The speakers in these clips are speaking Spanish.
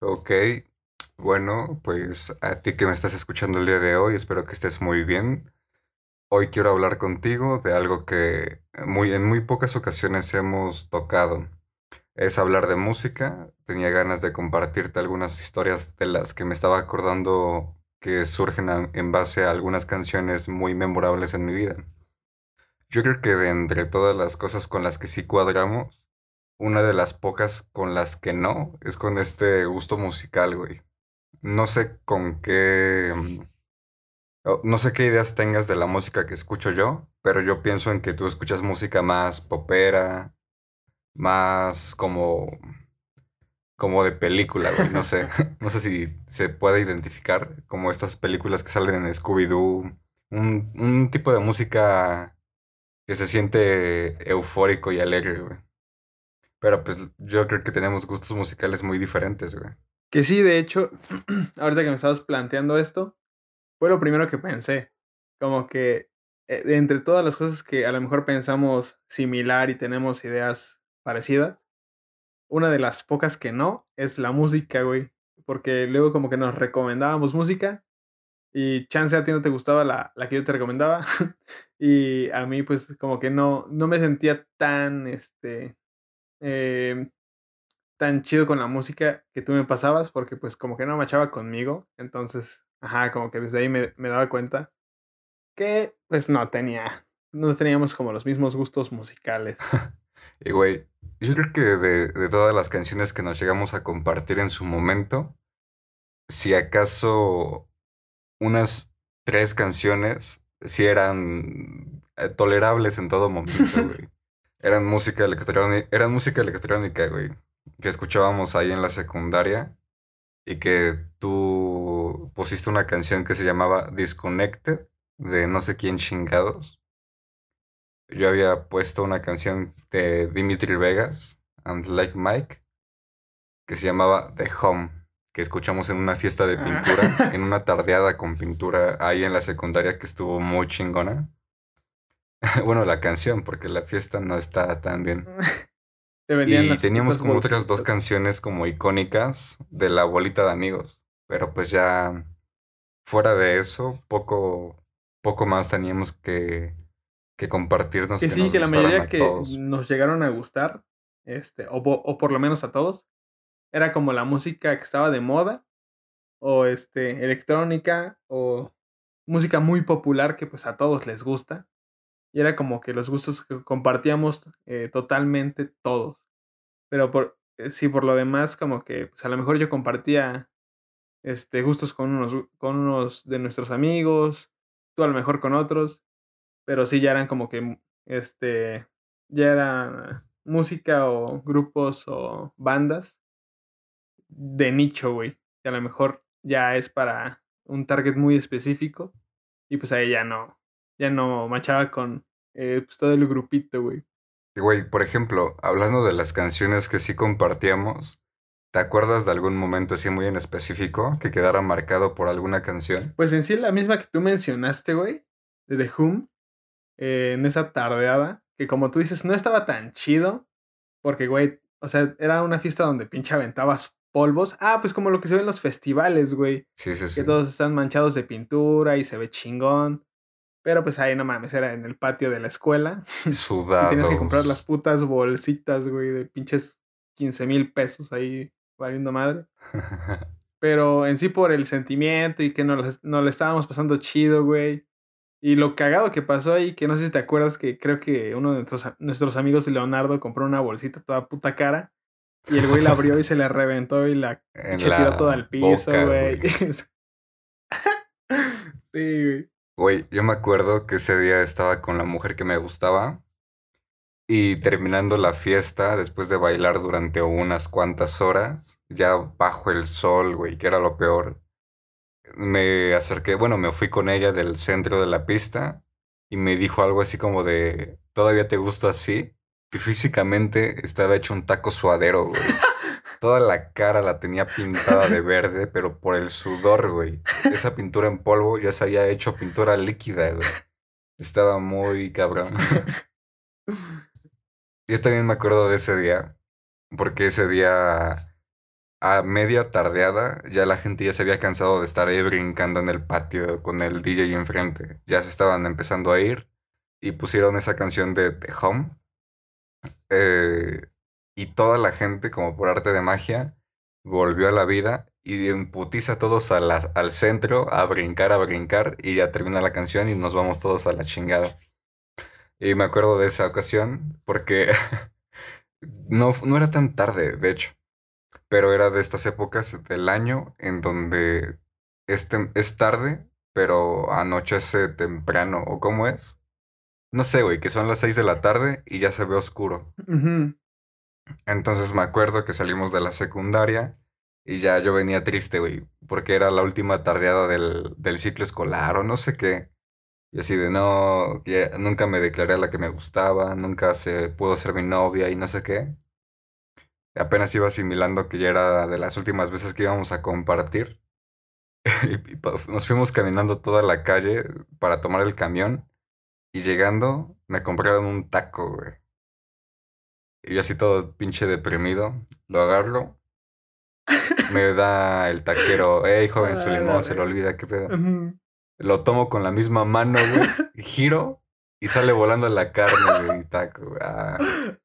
Ok, bueno, pues a ti que me estás escuchando el día de hoy, espero que estés muy bien. Hoy quiero hablar contigo de algo que muy, en muy pocas ocasiones hemos tocado. Es hablar de música. Tenía ganas de compartirte algunas historias de las que me estaba acordando que surgen en base a algunas canciones muy memorables en mi vida. Yo creo que de entre todas las cosas con las que sí cuadramos, una de las pocas con las que no es con este gusto musical, güey. No sé con qué, mm, no sé qué ideas tengas de la música que escucho yo, pero yo pienso en que tú escuchas música más popera, más como, como de película, güey. No sé, no sé si se puede identificar como estas películas que salen en Scooby-Doo, un, un tipo de música que se siente eufórico y alegre, güey. Pero pues yo creo que tenemos gustos musicales muy diferentes, güey. Que sí, de hecho, ahorita que me estabas planteando esto, fue lo primero que pensé. Como que eh, entre todas las cosas que a lo mejor pensamos similar y tenemos ideas parecidas, una de las pocas que no es la música, güey. Porque luego como que nos recomendábamos música y chance a ti no te gustaba la, la que yo te recomendaba. y a mí pues como que no, no me sentía tan, este, em, tan chido con la música que tú me pasabas porque pues como que no machaba conmigo. Entonces, ajá, como que desde ahí me, me daba cuenta que pues no tenía, no teníamos como los mismos gustos musicales. Y güey, yo creo que de, de todas las canciones que nos llegamos a compartir en su momento, si acaso unas tres canciones sí eran eh, tolerables en todo momento, güey. Eran música electrónica, eran música electrónica, güey, que escuchábamos ahí en la secundaria y que tú pusiste una canción que se llamaba Disconnected de no sé quién chingados. Yo había puesto una canción de Dimitri Vegas and Like Mike que se llamaba The Home, que escuchamos en una fiesta de pintura, Ah. en una tardeada con pintura ahí en la secundaria que estuvo muy chingona. Bueno, la canción, porque la fiesta no está tan bien. Te Y teníamos como otras dos canciones como icónicas de la bolita de amigos, pero pues ya fuera de eso, poco, poco más teníamos que, que compartirnos Que que sí, nos que la mayoría que todos. nos llegaron a gustar, este, o, o por lo menos a todos, era como la música que estaba de moda, o este, electrónica, o música muy popular que pues a todos les gusta. Y era como que los gustos que compartíamos eh, totalmente todos. Pero por, eh, sí, por lo demás, como que pues a lo mejor yo compartía este, gustos con unos, con unos de nuestros amigos, tú a lo mejor con otros, pero sí ya eran como que, este, ya era música o grupos o bandas de nicho, güey, que a lo mejor ya es para un target muy específico y pues ahí ya no, ya no machaba con eh, pues todo el grupito, güey. Y güey, por ejemplo, hablando de las canciones que sí compartíamos, ¿te acuerdas de algún momento así muy en específico que quedara marcado por alguna canción? Pues en sí la misma que tú mencionaste, güey, de The Whom, eh, en esa tardeada, que como tú dices, no estaba tan chido, porque, güey, o sea, era una fiesta donde pinche aventabas polvos. Ah, pues como lo que se ve en los festivales, güey, Sí, sí, que sí. todos están manchados de pintura y se ve chingón. Pero pues ahí no mames, era en el patio de la escuela. Y tenías que comprar las putas bolsitas, güey, de pinches 15 mil pesos ahí valiendo madre. Pero en sí por el sentimiento y que nos, nos le estábamos pasando chido, güey. Y lo cagado que pasó ahí, que no sé si te acuerdas que creo que uno de nuestros, nuestros amigos, Leonardo, compró una bolsita toda puta cara. Y el güey la abrió y se le reventó y la pinche tiró todo la al piso, boca, güey. güey. sí, güey. Güey, yo me acuerdo que ese día estaba con la mujer que me gustaba y terminando la fiesta, después de bailar durante unas cuantas horas, ya bajo el sol, güey, que era lo peor, me acerqué, bueno, me fui con ella del centro de la pista y me dijo algo así como de, ¿todavía te gusto así? Y físicamente estaba hecho un taco suadero, güey. Toda la cara la tenía pintada de verde, pero por el sudor, güey. Esa pintura en polvo ya se había hecho pintura líquida, güey. Estaba muy cabrón. Yo también me acuerdo de ese día, porque ese día a media tardeada ya la gente ya se había cansado de estar ahí brincando en el patio con el DJ enfrente. Ya se estaban empezando a ir y pusieron esa canción de The Home. Eh, y toda la gente, como por arte de magia, volvió a la vida y emputiza a todos al centro a brincar, a brincar y ya termina la canción y nos vamos todos a la chingada. Y me acuerdo de esa ocasión porque no, no era tan tarde, de hecho, pero era de estas épocas del año en donde este, es tarde, pero anochece temprano, ¿o cómo es? No sé, güey, que son las 6 de la tarde y ya se ve oscuro. Entonces me acuerdo que salimos de la secundaria y ya yo venía triste, güey, porque era la última tardeada del, del ciclo escolar o no sé qué. Y así de no, nunca me declaré a la que me gustaba, nunca se pudo ser mi novia y no sé qué. Apenas iba asimilando que ya era de las últimas veces que íbamos a compartir. y nos fuimos caminando toda la calle para tomar el camión. Y llegando, me compraron un taco, güey. Y yo así todo pinche deprimido, lo agarro me da el taquero, hey, joven, su limón, se lo olvida, qué pedo. Lo tomo con la misma mano, güey, giro y sale volando la carne de mi taco, ah.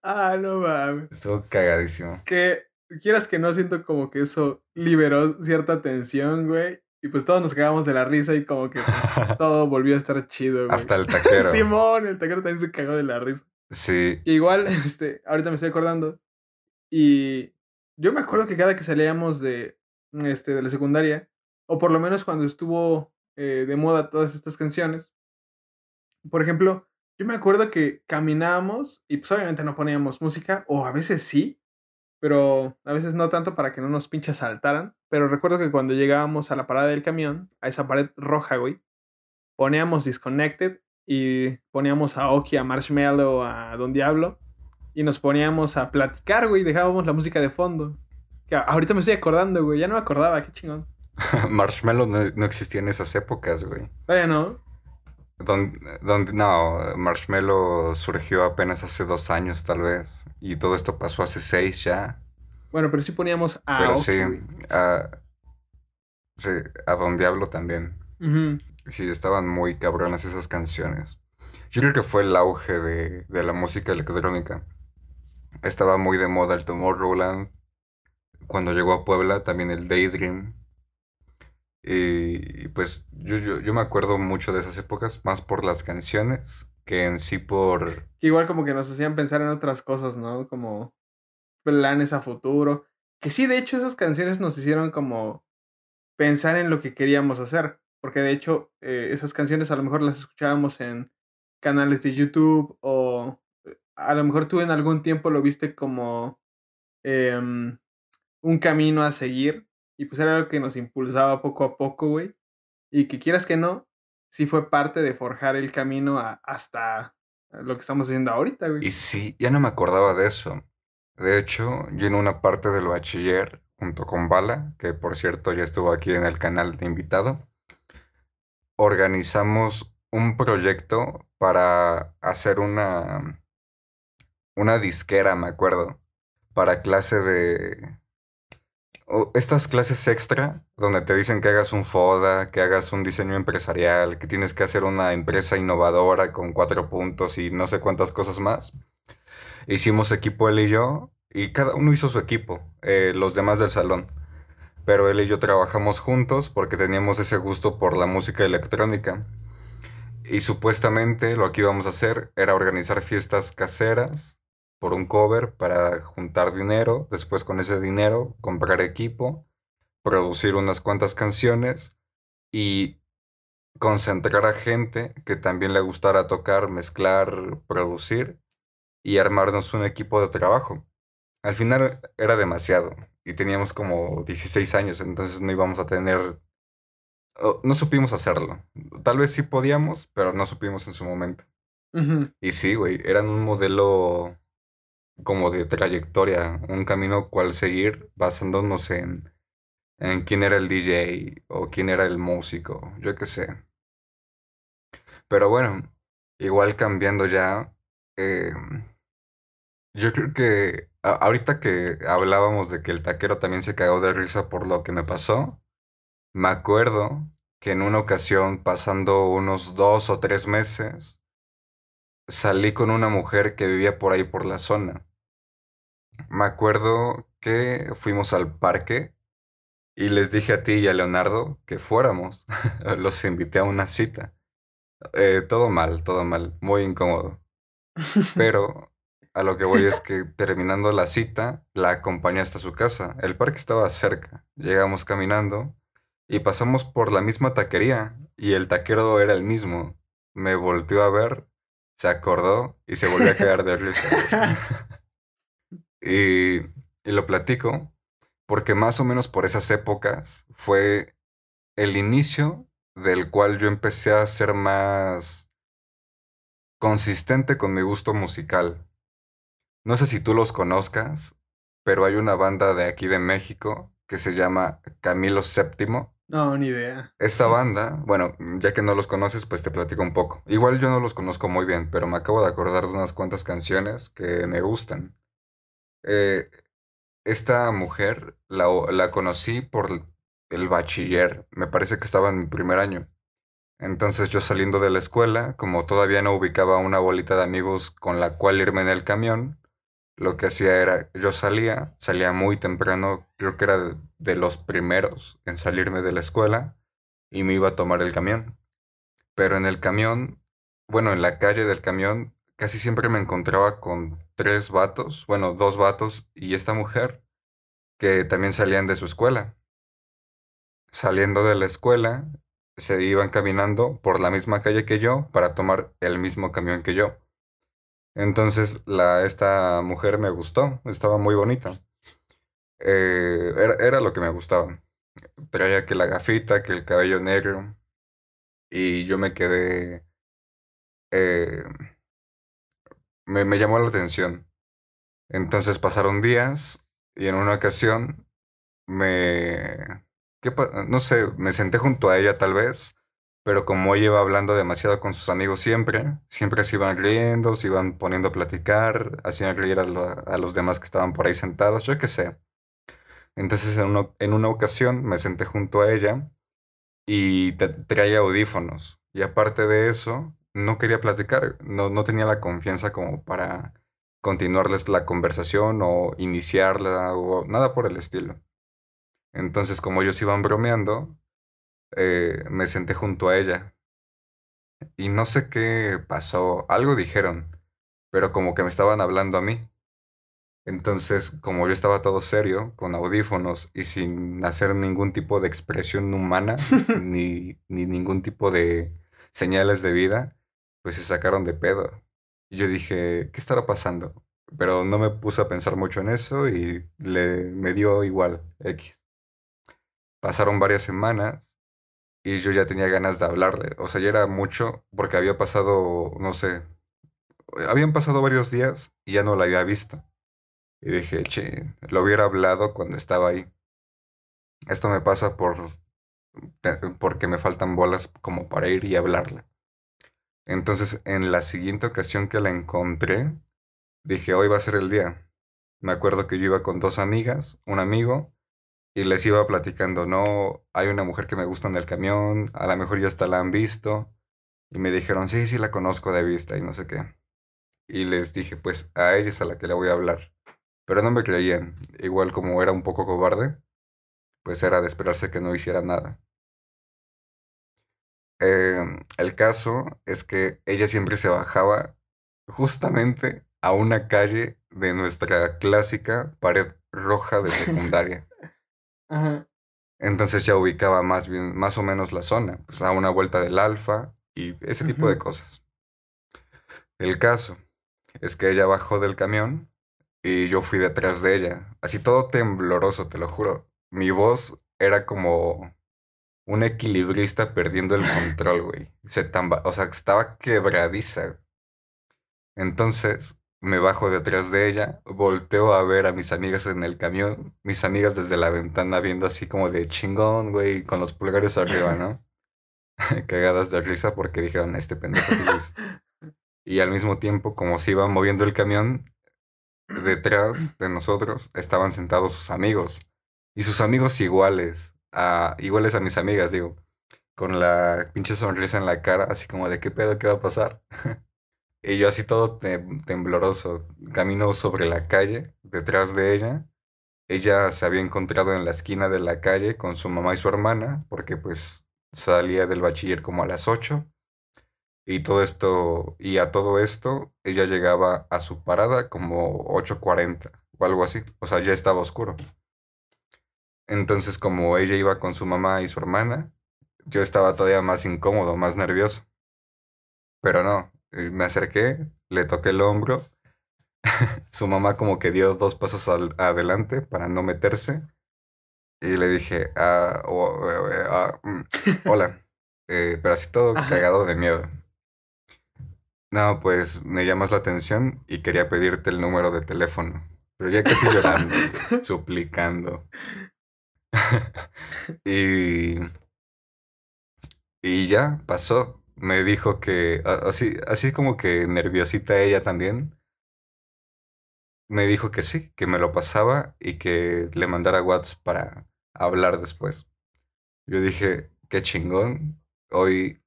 ah. no mames. Estuvo cagadísimo. Que quieras que no, siento como que eso liberó cierta tensión, güey. Y pues todos nos cagamos de la risa y como que todo volvió a estar chido, güey. Hasta el taquero. Simón, el taquero también se cagó de la risa. Sí. igual, este, ahorita me estoy acordando. Y yo me acuerdo que cada que salíamos de, este, de la secundaria, o por lo menos cuando estuvo eh, de moda todas estas canciones, por ejemplo, yo me acuerdo que caminábamos y pues obviamente no poníamos música, o a veces sí, pero a veces no tanto para que no nos pinches saltaran. Pero recuerdo que cuando llegábamos a la parada del camión, a esa pared roja, güey, poníamos Disconnected y poníamos a Oki, a Marshmallow, a Don Diablo y nos poníamos a platicar, güey, dejábamos la música de fondo. Que ahorita me estoy acordando, güey, ya no me acordaba, qué chingón. Marshmallow no, existía en esas épocas, güey. Todavía no. Donde, no, Marshmallow surgió apenas hace dos años, tal vez. Y todo esto pasó hace seis ya. Bueno, pero sí poníamos a. Pero sí, a, sí, a Don Diablo también. Sí, estaban muy cabronas esas canciones. Yo creo que fue el auge de, de la música electrónica estaba muy de moda el Tomorrowland. Cuando llegó a Puebla, también el Daydream. Y pues yo, yo, me acuerdo mucho de esas épocas, más por las canciones que en sí por... Igual como que nos hacían pensar en otras cosas, ¿no? Como planes a futuro. Que sí, de hecho esas canciones nos hicieron como pensar en lo que queríamos hacer. Porque de hecho eh, esas canciones a lo mejor las escuchábamos en canales de YouTube o a lo mejor tú en algún tiempo lo viste como em, un camino a seguir y pues era algo que nos impulsaba poco a poco, güey. Y que quieras que no, sí fue parte de forjar el camino hasta lo que estamos haciendo ahorita, güey. Y sí, ya no me acordaba de eso. De hecho, yo en una parte del bachiller, junto con Bala, que por cierto ya estuvo aquí en el canal de invitado, organizamos un proyecto para hacer una una disquera, me acuerdo, para clase de... estas clases extra, donde te dicen que hagas un FODA, que hagas un diseño empresarial, que tienes que hacer una empresa innovadora con cuatro puntos y no sé cuántas cosas más. Hicimos equipo él y yo, y cada uno hizo su equipo, eh, los demás del salón. Pero él y yo trabajamos juntos porque teníamos ese gusto por la música electrónica. Y supuestamente lo que íbamos a hacer era organizar fiestas caseras por un cover para juntar dinero, después con ese dinero comprar equipo, producir unas cuantas canciones y concentrar a gente que también le gustara tocar, mezclar, producir y armarnos un equipo de trabajo. Al final era demasiado y teníamos como 16 años, entonces no íbamos a tener... No supimos hacerlo. Tal vez sí podíamos, pero no supimos en su momento. Y sí, güey, eran un modelo como de trayectoria, un camino cual seguir basándonos en, en quién era el DJ o quién era el músico, yo qué sé. Pero bueno, igual cambiando ya, eh, Yo creo que ahorita que hablábamos de que el taquero también se cagó de risa por lo que me pasó, me acuerdo que en una ocasión, pasando unos dos o tres meses, salí con una mujer que vivía por ahí por la zona. Me acuerdo que fuimos al parque y les dije a ti y a Leonardo que fuéramos. Los invité a una cita. Eh, todo mal, todo mal, muy incómodo. Pero a lo que voy es que terminando la cita, la acompañé hasta su casa. El parque estaba cerca. Llegamos caminando y pasamos por la misma taquería y el taquero era el mismo. Me volteó a ver, se acordó y se volvió a quedar de risa. y, y lo platico porque más o menos por esas épocas fue el inicio del cual yo empecé a ser más consistente con mi gusto musical. No sé si tú los conozcas, pero hay una banda de aquí de México que se llama Camilo VII. No, ni idea. Esta banda, bueno, ya que no los conoces, pues te platico un poco. Igual yo no los conozco muy bien, pero me acabo de acordar de unas cuantas canciones que me gustan. Eh, esta mujer la, la conocí por el bachiller, me parece que estaba en mi primer año. Entonces yo saliendo de la escuela, como todavía no ubicaba una bolita de amigos con la cual irme en el camión, lo que hacía era, yo salía, salía muy temprano, creo que era de, los primeros en salirme de la escuela y me iba a tomar el camión. Pero en el camión, bueno, en la calle del camión, casi siempre me encontraba con tres vatos, bueno, dos vatos y esta mujer que también salían de su escuela. Saliendo de la escuela, se iban caminando por la misma calle que yo para tomar el mismo camión que yo. Entonces, la, esta mujer me gustó, estaba muy bonita. Eh, era, lo que me gustaba. Traía que la gafita, que el cabello negro. Y yo me quedé... Eh, me, me llamó la atención. Entonces pasaron días y en una ocasión me... no sé, me senté junto a ella tal vez pero como ella iba hablando demasiado con sus amigos siempre, siempre se iban riendo, se iban poniendo a platicar, hacían reír a, los demás que estaban por ahí sentados, yo qué sé. Entonces en, en una ocasión me senté junto a ella y traía audífonos. Y aparte de eso, no quería platicar, no, no tenía la confianza como para continuarles la conversación o iniciarla o nada por el estilo. Entonces como ellos iban bromeando, eh, me senté junto a ella. Y no sé qué pasó, algo dijeron, pero como que me estaban hablando a mí. Entonces, como yo estaba todo serio, con audífonos y sin hacer ningún tipo de expresión humana, ni, ni ningún tipo de señales de vida, pues se sacaron de pedo. Y yo dije, ¿qué estará pasando? Pero no me puse a pensar mucho en eso y le, me dio igual, X. Pasaron varias semanas y yo ya tenía ganas de hablarle. O sea, ya era mucho porque había pasado, no sé, habían pasado varios días y ya no la había visto. Y dije, che, lo hubiera hablado cuando estaba ahí. Esto me pasa por porque me faltan bolas como para ir y hablarle. Entonces, en la siguiente ocasión que la encontré, dije, hoy va a ser el día. Me acuerdo que yo iba con dos amigas, un amigo y les iba platicando, no, hay una mujer que me gusta en el camión, a lo mejor ya hasta la han visto. Y me dijeron, sí, sí la conozco de vista y no sé qué. Y les dije, pues a ella es a la que le voy a hablar. Pero no me creían. Igual como era un poco cobarde, pues era de esperarse que no hiciera nada. Em, el caso es que ella siempre se bajaba justamente a una calle de nuestra clásica pared roja de secundaria. Entonces ya ubicaba más bien, más o menos la zona, pues a una vuelta del alfa y ese tipo de cosas. El caso es que ella bajó del camión y yo fui detrás de ella, así todo tembloroso, te lo juro. Mi voz era como un equilibrista perdiendo el control, güey. Se tamba o sea, estaba quebradiza. Entonces, me bajo detrás de ella, volteo a ver a mis amigas en el camión, mis amigas desde la ventana viendo así como de chingón, güey, con los pulgares arriba, ¿no? Cagadas de risa porque dijeron, este pendejo. y al mismo tiempo, como se iba moviendo el camión, detrás de nosotros estaban sentados sus amigos. Y sus amigos iguales, a, iguales a mis amigas, digo, con la pinche sonrisa en la cara, así como de qué pedo, qué va a pasar. y yo así todo tembloroso, camino sobre la calle, detrás de ella. Ella se había encontrado en la esquina de la calle con su mamá y su hermana, porque pues salía del bachiller como a las 8 y todo esto, y a todo esto, ella llegaba a su parada como 8.40 o algo así. O sea, ya estaba oscuro. Entonces, como ella iba con su mamá y su hermana, yo estaba todavía más incómodo, más nervioso. Pero no, me acerqué, le toqué el hombro. su mamá como que dio dos pasos adelante para no meterse. Y le dije, ah, eh, ah mm, hola. Eh, pero así todo cagado de miedo. No, pues me llamas la atención y quería pedirte el número de teléfono. Pero ya casi llorando, suplicando. y, y ya pasó. Me dijo que, así, así como que nerviosita ella también, me dijo que sí, que me lo pasaba y que le mandara WhatsApp para hablar después. Yo dije, qué chingón, hoy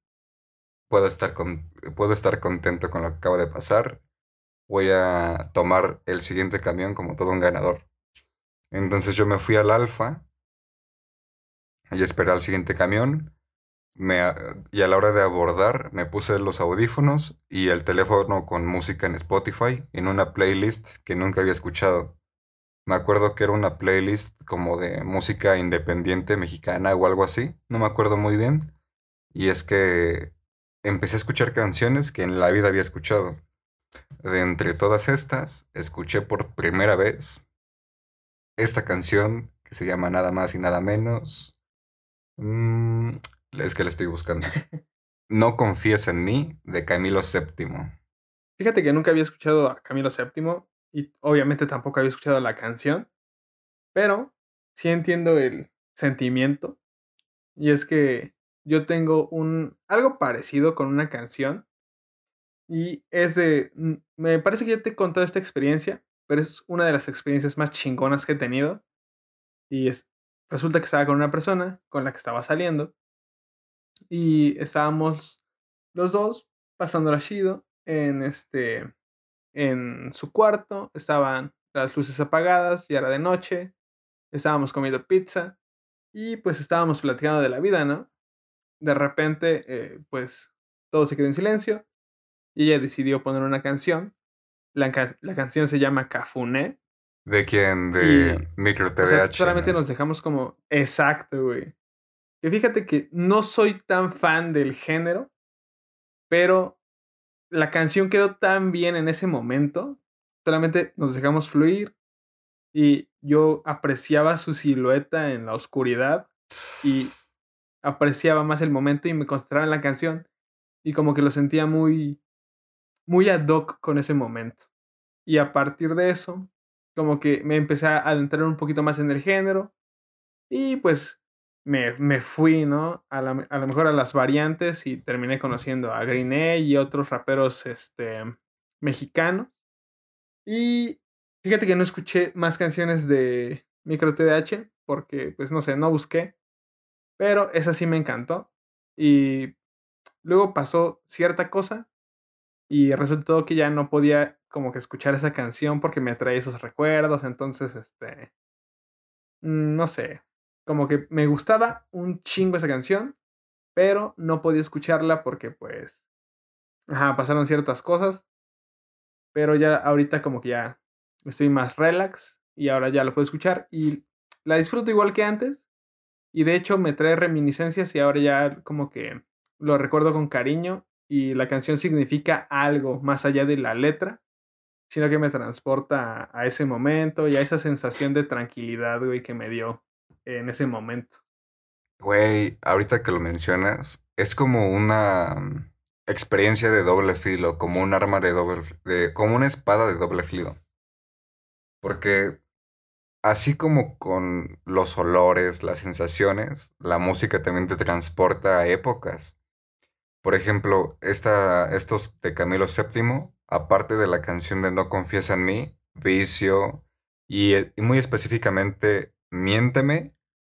puedo estar, con, puedo estar contento con lo que acaba de pasar. Voy a tomar el siguiente camión como todo un ganador. Entonces yo me fui al Alfa y esperé al siguiente camión. Me, y a la hora de abordar me puse los audífonos y el teléfono con música en Spotify en una playlist que nunca había escuchado. Me acuerdo que era una playlist como de música independiente mexicana o algo así, no me acuerdo muy bien. Y es que empecé a escuchar canciones que en la vida había escuchado. De entre todas estas, escuché por primera vez esta canción que se llama Nada más y nada menos. Mm, es que la estoy buscando. No confíes en mí, de Camilo VII. Fíjate que nunca había escuchado a Camilo VII y obviamente tampoco había escuchado la canción, pero sí entiendo el sentimiento. Y es que yo tengo un algo parecido con una canción y es de mm, me parece que ya te he contado esta experiencia, pero es una de las experiencias más chingonas que he tenido y es resulta que estaba con una persona con la que estaba saliendo y estábamos los dos pasando la chido en este en su cuarto, estaban las luces apagadas, ya era de noche, estábamos comiendo pizza y pues estábamos platicando de la vida, ¿no? de repente, eh, pues todo se quedó en silencio y ella decidió poner una canción. La, canción se llama Cafuné. ¿De quién? De Micro TVH. solamente nos dejamos como. Exacto, güey. Que fíjate que no soy tan fan del género, pero la canción quedó tan bien en ese momento. Solamente nos dejamos fluir y yo apreciaba su silueta en la oscuridad y apreciaba más el momento y me concentraba en la canción y como que lo sentía muy, muy ad hoc con ese momento. Y a partir de eso, como que me empecé a adentrar un poquito más en el género y pues me, me fui, ¿no? A, la, a, lo mejor a las variantes y terminé conociendo a Green y otros raperos este, mexicanos. Y fíjate que no escuché más canciones de Micro TDH porque, pues no sé, no busqué. Pero esa sí me encantó. Y luego pasó cierta cosa y resultó que ya no podía como que escuchar esa canción porque me traía esos recuerdos. Entonces, este... Mm, no sé. Como que me gustaba un chingo esa canción, pero no podía escucharla porque pues... Ajá, pasaron ciertas cosas. Pero ya ahorita como que ya estoy más relax y ahora ya lo puedo escuchar y la disfruto igual que antes, y de hecho me trae reminiscencias y ahora ya como que lo recuerdo con cariño y la canción significa algo más allá de la letra, sino que me transporta a ese momento y a esa sensación de tranquilidad, güey, que me dio en ese momento. Güey, ahorita que lo mencionas, es como una mm, experiencia de doble filo, como un arma de doble, de, como una espada de doble filo. Porque Así como con los olores, las sensaciones, la música también te transporta a épocas. Por ejemplo, esta, estos de Camilo VII, aparte de la canción de No confías en mí, Vicio y, eh, y muy específicamente Miénteme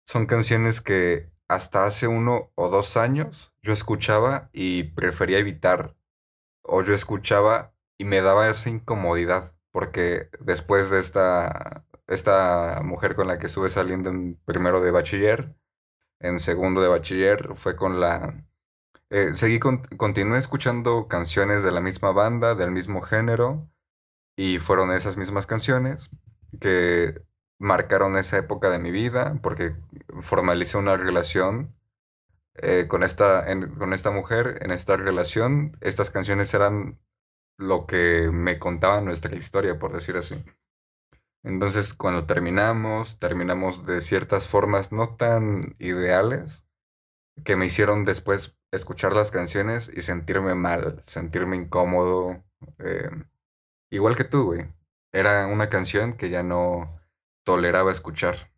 son canciones que hasta hace uno o dos años yo escuchaba y prefería evitar o yo escuchaba y me daba esa incomodidad porque después de esta, esta mujer con la que estuve saliendo en primero de bachiller, en segundo de bachiller fue con la... Eh, seguí, continué escuchando canciones de la misma banda, del mismo género, y fueron esas mismas canciones que marcaron esa época de mi vida, porque formalicé una relación eh, con, esta, con esta mujer, en esta relación, estas canciones eran lo que me contaba nuestra historia, por decir así. Entonces, cuando terminamos, terminamos de ciertas formas no tan ideales que me hicieron después escuchar las canciones y sentirme mal, sentirme incómodo. Eh, igual que tú, güey. Era una canción que ya no toleraba escuchar.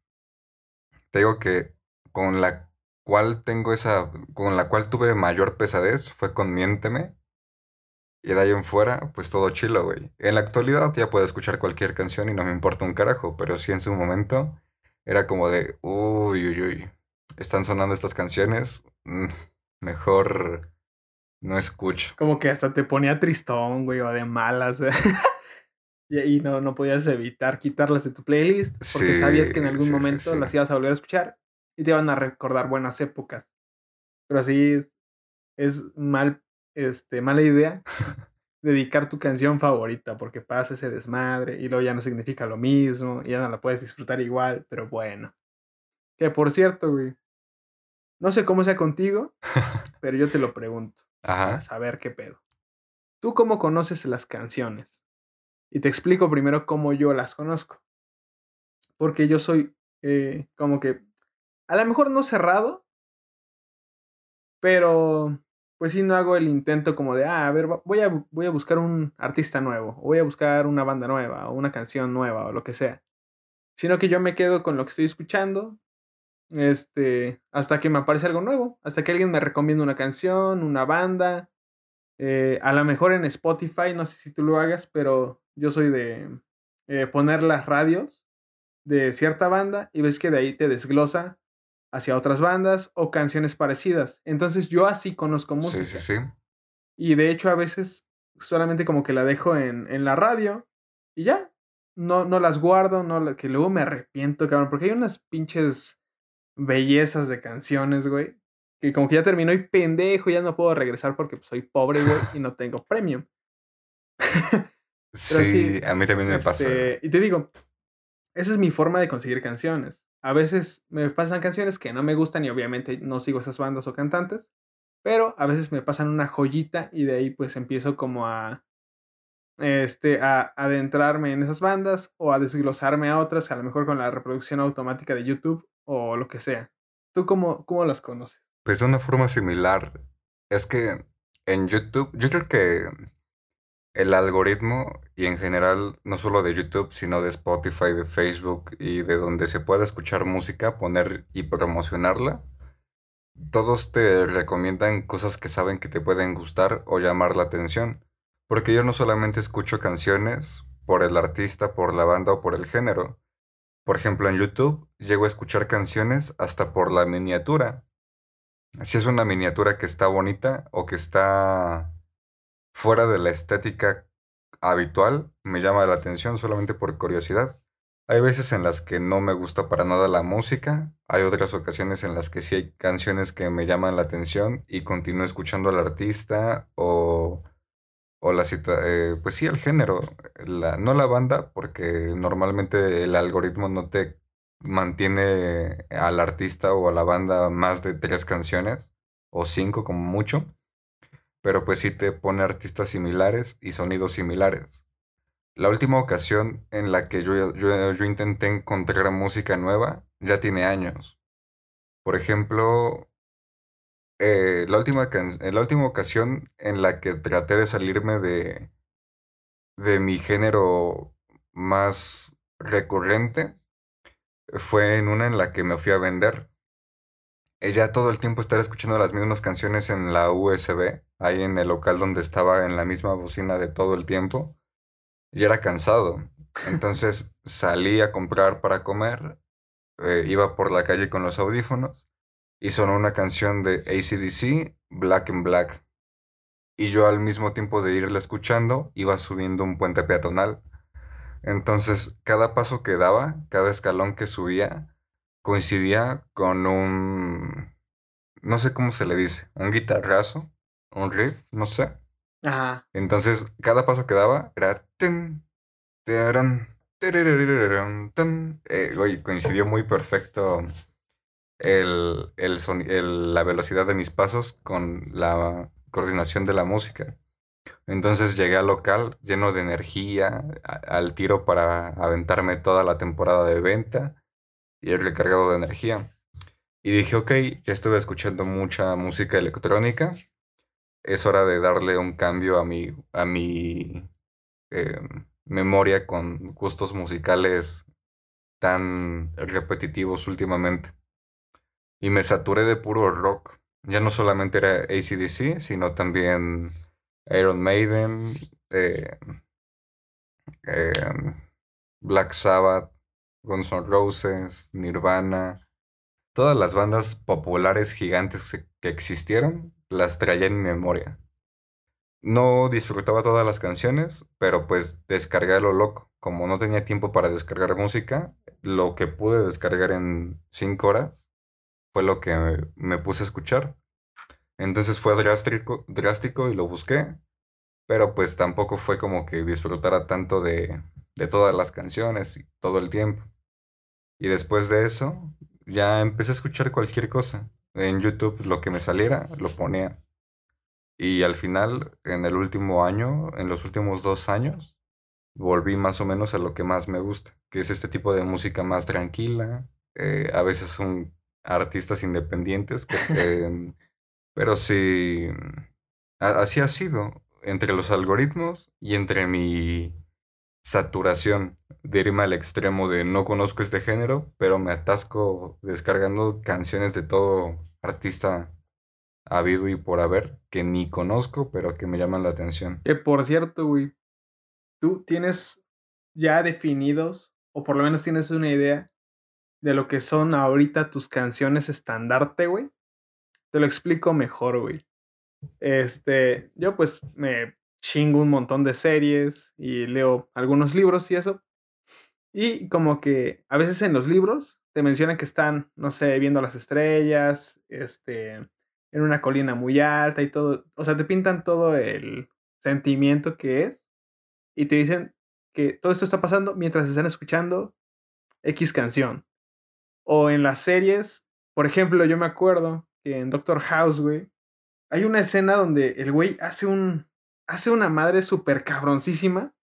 Te digo que con la cual tengo esa, con la cual tuve mayor pesadez fue con Miénteme y de ahí en fuera, pues todo chilo, güey. En la actualidad ya puedo escuchar cualquier canción y no me importa un carajo, pero sí en su momento era como de, uy, uy, uy, están sonando estas canciones, mm, mejor no escucho. Como que hasta te ponía tristón, güey, o de malas. y ahí no, no podías evitar quitarlas de tu playlist porque sabías que en algún momento las ibas a volver a escuchar y te iban a recordar buenas épocas. Pero así es, es mal este, mala idea dedicar tu canción favorita porque pasa ese desmadre y luego ya no significa lo mismo y ya no la puedes disfrutar igual, pero bueno. Que por cierto, güey, no sé cómo sea contigo, pero yo te lo pregunto. Para saber qué pedo. ¿Tú cómo conoces las canciones? Y te explico primero cómo yo las conozco. Porque yo soy eh, como que, a lo mejor no cerrado, pero pues sí no hago el intento como de, ah, a ver, voy a, voy a buscar un artista nuevo, o voy a buscar una banda nueva, o una canción nueva, o lo que sea. Sino que yo me quedo con lo que estoy escuchando, este, hasta que me aparece algo nuevo, hasta que alguien me recomienda una canción, una banda, eh, a lo mejor en Spotify, no sé si tú lo hagas, pero yo soy de eh, poner las radios de cierta banda y ves que de ahí te desglosa hacia otras bandas o canciones parecidas. Entonces yo así conozco música. Sí, sí, sí. Y de hecho a veces solamente como que la dejo en, en la radio y ya. No, no las guardo, no, que luego me arrepiento, cabrón, porque hay unas pinches bellezas de canciones, güey, que como que ya terminó y pendejo, ya no puedo regresar porque pues, soy pobre, güey, y no tengo premium. sí, a mí también me pasa. Este, y te digo, esa es mi forma de conseguir canciones a veces me pasan canciones que no me gustan y obviamente no sigo esas bandas o cantantes, pero a veces me pasan una joyita y de ahí pues empiezo como a este a adentrarme en esas bandas o a desglosarme a otras, a lo mejor con la reproducción automática de YouTube o lo que sea. ¿Tú cómo, cómo las conoces? Pues de una forma similar. Es que en YouTube, yo creo que el algoritmo y en general, no solo de YouTube, sino de Spotify, de Facebook y de donde se pueda escuchar música, poner y promocionarla, todos te recomiendan cosas que saben que te pueden gustar o llamar la atención. Porque yo no solamente escucho canciones por el artista, por la banda o por el género. Por ejemplo, en YouTube llego a escuchar canciones hasta por la miniatura. Si es una miniatura que está bonita o que está fuera de la estética habitual, me llama la atención solamente por curiosidad. Hay veces en las que no me gusta para nada la música, hay otras ocasiones en las que sí hay canciones que me llaman la atención y continúo escuchando al artista o, o la eh, pues sí, el género, la, no la banda, porque normalmente el algoritmo no te mantiene al artista o a la banda más de tres canciones o cinco como mucho pero pues sí te pone artistas similares y sonidos similares. La última ocasión en la que yo, yo, intenté encontrar música nueva ya tiene años. Por ejemplo, eh, la, última la última ocasión en la que traté de salirme de, de mi género más recurrente fue en una en la que me fui a vender ella todo el tiempo estar escuchando las mismas canciones en la USB, ahí en el local donde estaba en la misma bocina de todo el tiempo, y era cansado. Entonces salí a comprar para comer, eh, iba por la calle con los audífonos y sonó una canción de ACDC, Black and Black. Y yo al mismo tiempo de irla escuchando, iba subiendo un puente peatonal. Entonces, cada paso que daba, cada escalón que subía, coincidía con un, no sé cómo se le dice, un guitarrazo, un riff, no sé. Ajá. Entonces, cada paso que daba era... Terererererán, tan. Eh, oye, coincidió muy perfecto el, el soni- el- la velocidad de mis pasos con la coordinación de la música. Entonces llegué al local lleno de energía, a- al tiro para aventarme toda la temporada de venta y el recargado de energía. Y dije, ok, ya estuve escuchando mucha música electrónica, es hora de darle un cambio a mi, a mi eh, memoria con gustos musicales tan repetitivos últimamente. Y me saturé de puro rock. Ya no solamente era AC/DC, sino también Iron Maiden, eh, eh, Black Sabbath, Guns N' Roses, Nirvana. Todas las bandas populares gigantes que existieron, las traía en mi memoria. No disfrutaba todas las canciones, pero pues descargué lo loco. Como no tenía tiempo para descargar música, lo que pude descargar en cinco horas fue lo que me, me puse a escuchar. Entonces fue drástico, drástico y lo busqué, pero pues tampoco fue como que disfrutara tanto de, de todas las canciones y todo el tiempo. Y después de eso, ya empecé a escuchar cualquier cosa. En YouTube lo que me saliera, lo ponía. Y al final, en el último año, en los últimos dos años, volví más o menos a lo que más me gusta, que es este tipo de música más tranquila. eh, a veces son artistas independientes, que, eh, pero sí, a- así ha sido, entre los algoritmos y entre mi saturación de irme al extremo de no conozco este género, pero me atasco descargando canciones de todo artista habido y por haber que ni conozco, pero que me llaman la atención. Que por cierto, güey, tú tienes ya definidos, o por lo menos tienes una idea de lo que son ahorita tus canciones estandarte, güey. Te lo explico mejor, güey. Este, yo pues me chingo un montón de series y leo algunos libros y eso. Y como que a veces en los libros te mencionan que están, no sé, viendo las estrellas, este, en una colina muy alta y todo. O sea, te pintan todo el sentimiento que es y te dicen que todo esto está pasando mientras están escuchando X canción. O en las series, por ejemplo, yo me acuerdo que en Doctor House, güey, hay una escena donde el güey hace un. hace una madre súper cabroncísima.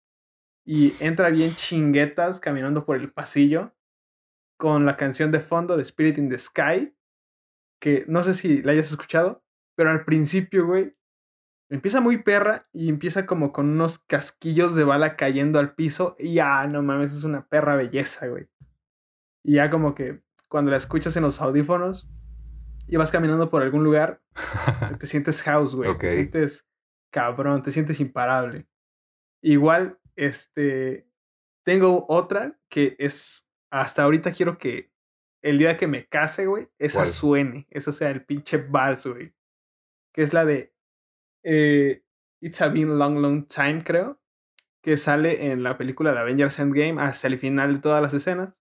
Y entra bien chinguetas caminando por el pasillo. Con la canción de fondo de Spirit in the Sky. Que no sé si la hayas escuchado. Pero al principio, güey. Empieza muy perra y empieza como con unos casquillos de bala cayendo al piso. Y ya, no mames, es una perra belleza, güey. Y ya como que cuando la escuchas en los audífonos y vas caminando por algún lugar, te sientes house, güey. Te sientes cabrón, te sientes imparable. Igual, este, tengo otra que es, hasta ahorita quiero que el día que me case, güey, esa ¿Cuál? suene, esa sea el pinche vals, güey. Que es la de eh, It's a Been Long, Long Time, creo. Que sale en la película de Avengers Endgame hasta el final de todas las escenas.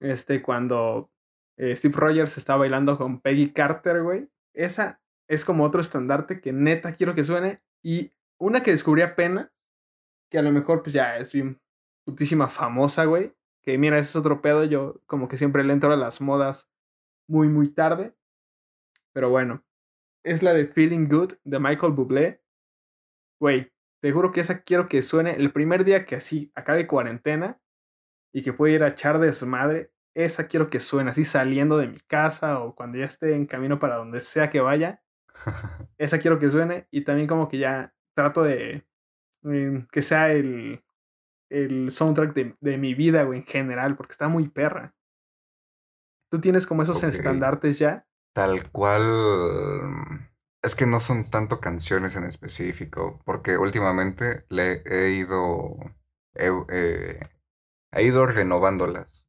Este, cuando eh, Steve Rogers está bailando con Peggy Carter, güey. Esa es como otro estandarte que neta quiero que suene. Y una que descubrí apenas, que a lo mejor pues ya es bien putísima famosa, güey. Que mira, ese es otro pedo. Yo como que siempre le entro a las modas muy, muy tarde. Pero bueno, es la de Feeling Good de Michael Bublé. Güey, te juro que esa quiero que suene el primer día que así acabe cuarentena y que pueda ir a echar desmadre. Esa quiero que suene así saliendo de mi casa o cuando ya esté en camino para donde sea que vaya. Esa quiero que suene y también como que ya trato de que sea el, el soundtrack de, de mi vida, güey, en general, porque está muy perra. ¿Tú tienes como esos estandartes ya? Tal cual. Es que no son tanto canciones en específico, porque últimamente le he ido. He, eh, he ido renovándolas.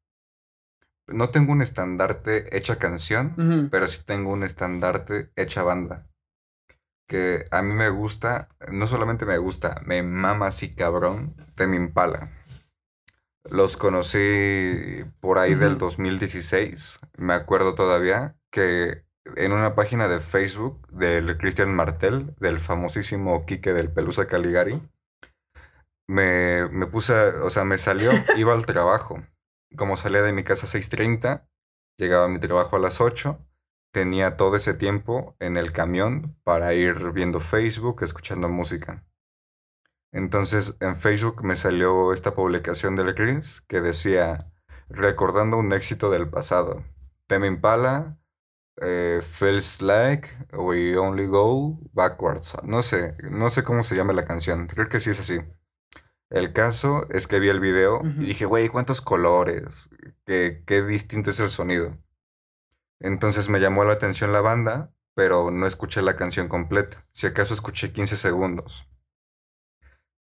No tengo un estandarte hecha canción, pero sí tengo un estandarte hecha banda. Que a mí me gusta, no solamente me gusta, me mama así cabrón, Temi Impala. Los conocí por ahí del Ujú. 2016, me acuerdo todavía, que en una página de Facebook del Cristian Martel, del famosísimo Quique del Pelusa Caligari, me, me puse, o sea, me salió, iba al trabajo. Como salía de mi casa a 6.30, llegaba a mi trabajo a las 8, tenía todo ese tiempo en el camión para ir viendo Facebook, escuchando música. Entonces en Facebook me salió esta publicación del Chris que decía, recordando un éxito del pasado. Tame Impala, eh, Feels Like, We Only Go Backwards. No sé, no sé cómo se llama la canción, creo que sí es así. El caso es que vi el video y dije, güey, cuántos colores, qué, qué distinto es el sonido. Entonces me llamó la atención la banda, pero no escuché la canción completa. Si acaso escuché 15 segundos.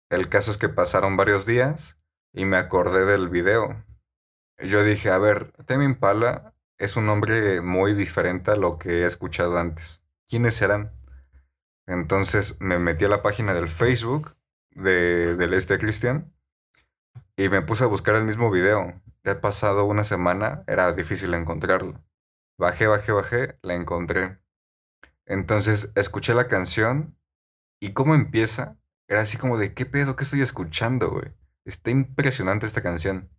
El caso es que pasaron varios días y me acordé del video. Yo dije, a ver, Tame Impala es un nombre muy diferente a lo que he escuchado antes. ¿Quiénes serán? Entonces me metí a la página del Facebook de, del este Cristian y me puse a buscar el mismo video. Ya pasado una semana, era difícil encontrarlo. Bajé, bajé, bajé, la encontré. Entonces escuché la canción y cómo empieza, era así como de, ¿qué pedo? ¿Qué estoy escuchando, güey? Está impresionante esta canción.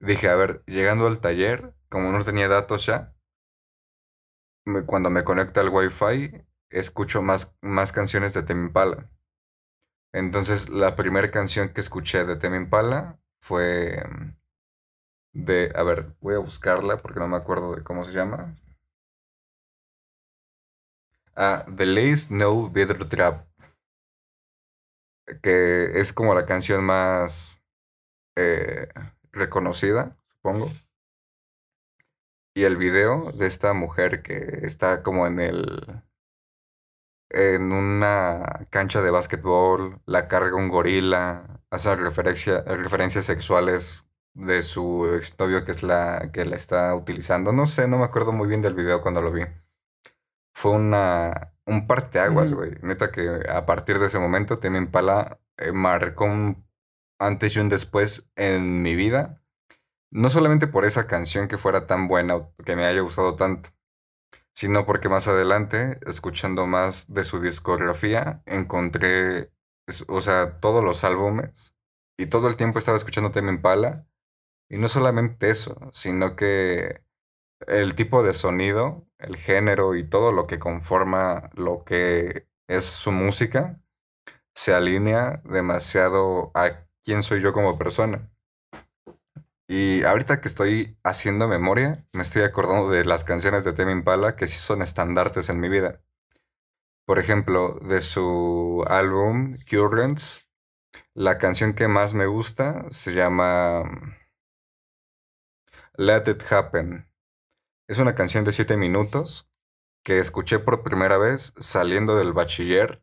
Dije, a ver, llegando al taller, como no tenía datos ya, cuando me conecto al Wi-Fi, escucho más, más canciones de Tame. Entonces, la primera canción que escuché de Tame fue mm, de, a ver, voy a buscarla porque no me acuerdo de cómo se llama. Ah, The Lace No Better Trap, que es como la canción más eh, reconocida, supongo. Y el video de esta mujer que está como en el en una cancha de básquetbol, la carga un gorila, hace referencia, referencias sexuales de su exnovio que es la que la está utilizando. No sé, no me acuerdo muy bien del video cuando lo vi. Fue una un parteaguas, güey. Neta que a partir de ese momento Tame Impala eh, marcó un antes y un después en mi vida. No solamente por esa canción que fuera tan buena o que me haya gustado tanto, sino porque más adelante, escuchando más de su discografía, encontré, o sea, todos los álbumes y todo el tiempo estaba escuchando Tame Impala. Y no solamente eso, sino que el tipo de sonido, el género y todo lo que conforma lo que es su música se alinea demasiado a quién soy yo como persona. Y ahorita que estoy haciendo memoria, me estoy acordando de las canciones de Tame Impala que sí son estandartes en mi vida. Por ejemplo, de su álbum Currents, la canción que más me gusta se llama Let It Happen. Es una canción de 7 minutos que escuché por primera vez saliendo del bachiller.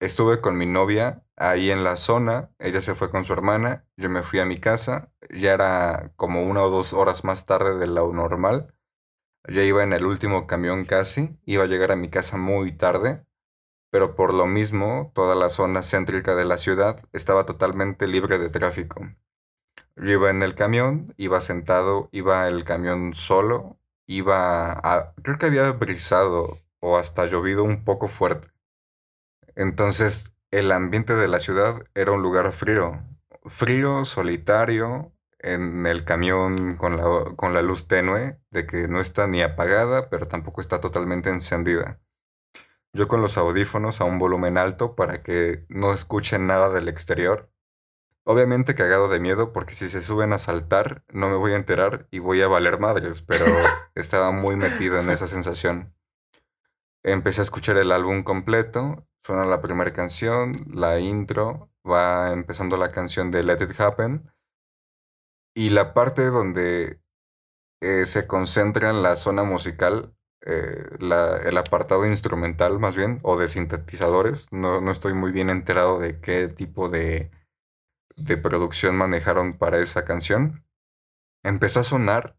Estuve con mi novia ahí en la zona, ella se fue con su hermana, yo me fui a mi casa, ya era como una o dos horas más tarde de lo normal, ya iba en el último camión casi, iba a llegar a mi casa muy tarde, pero por lo mismo toda la zona céntrica de la ciudad estaba totalmente libre de tráfico. Yo iba en el camión, iba sentado, iba el camión solo, iba a... Creo que había brisado o hasta llovido un poco fuerte. Entonces, el ambiente de la ciudad era un lugar frío. Frío, solitario, en el camión con la, con la luz tenue, de que no está ni apagada, pero tampoco está totalmente encendida. Yo con los audífonos a un volumen alto para que no escuchen nada del exterior. Obviamente cagado de miedo porque si se suben a saltar no me voy a enterar y voy a valer madres, pero estaba muy metido en esa sensación. Empecé a escuchar el álbum completo, suena la primera canción, la intro, va empezando la canción de Let It Happen y la parte donde eh, se concentra en la zona musical, eh, la- el apartado instrumental más bien, o de sintetizadores, no, no estoy muy bien enterado de qué tipo de de producción manejaron para esa canción, empezó a sonar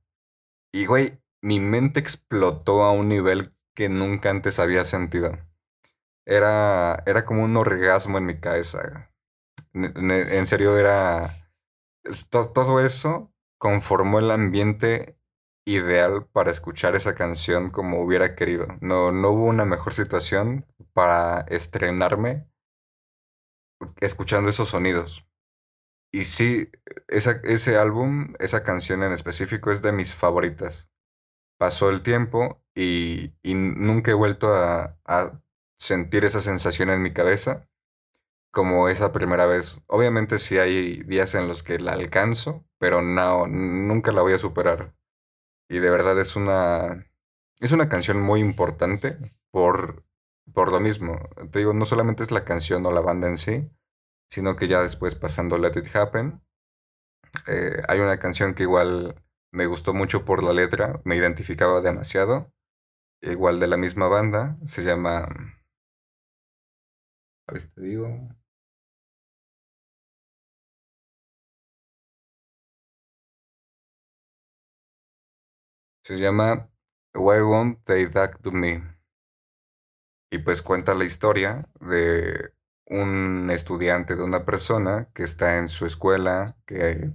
y, güey, mi mente explotó a un nivel que nunca antes había sentido. Era, era como un orgasmo en mi cabeza. En serio, era... Todo eso conformó el ambiente ideal para escuchar esa canción como hubiera querido. No, no hubo una mejor situación para estrenarme escuchando esos sonidos. Y sí, ese álbum, esa canción en específico es de mis favoritas. Pasó el tiempo y, nunca he vuelto a, sentir esa sensación en mi cabeza como esa primera vez. Obviamente sí hay días en los que la alcanzo, pero no, nunca la voy a superar. Y de verdad es una, es una canción muy importante por, por lo mismo. Te digo, no solamente es la canción o la banda en sí, sino que ya después pasando Let It Happen, eh, hay una canción que igual me gustó mucho por la letra, me identificaba demasiado, igual de la misma banda, se llama... A ver si te digo. Se llama Why Won't They Talk to Me? Y pues cuenta la historia de un estudiante, de una persona que está en su escuela, que,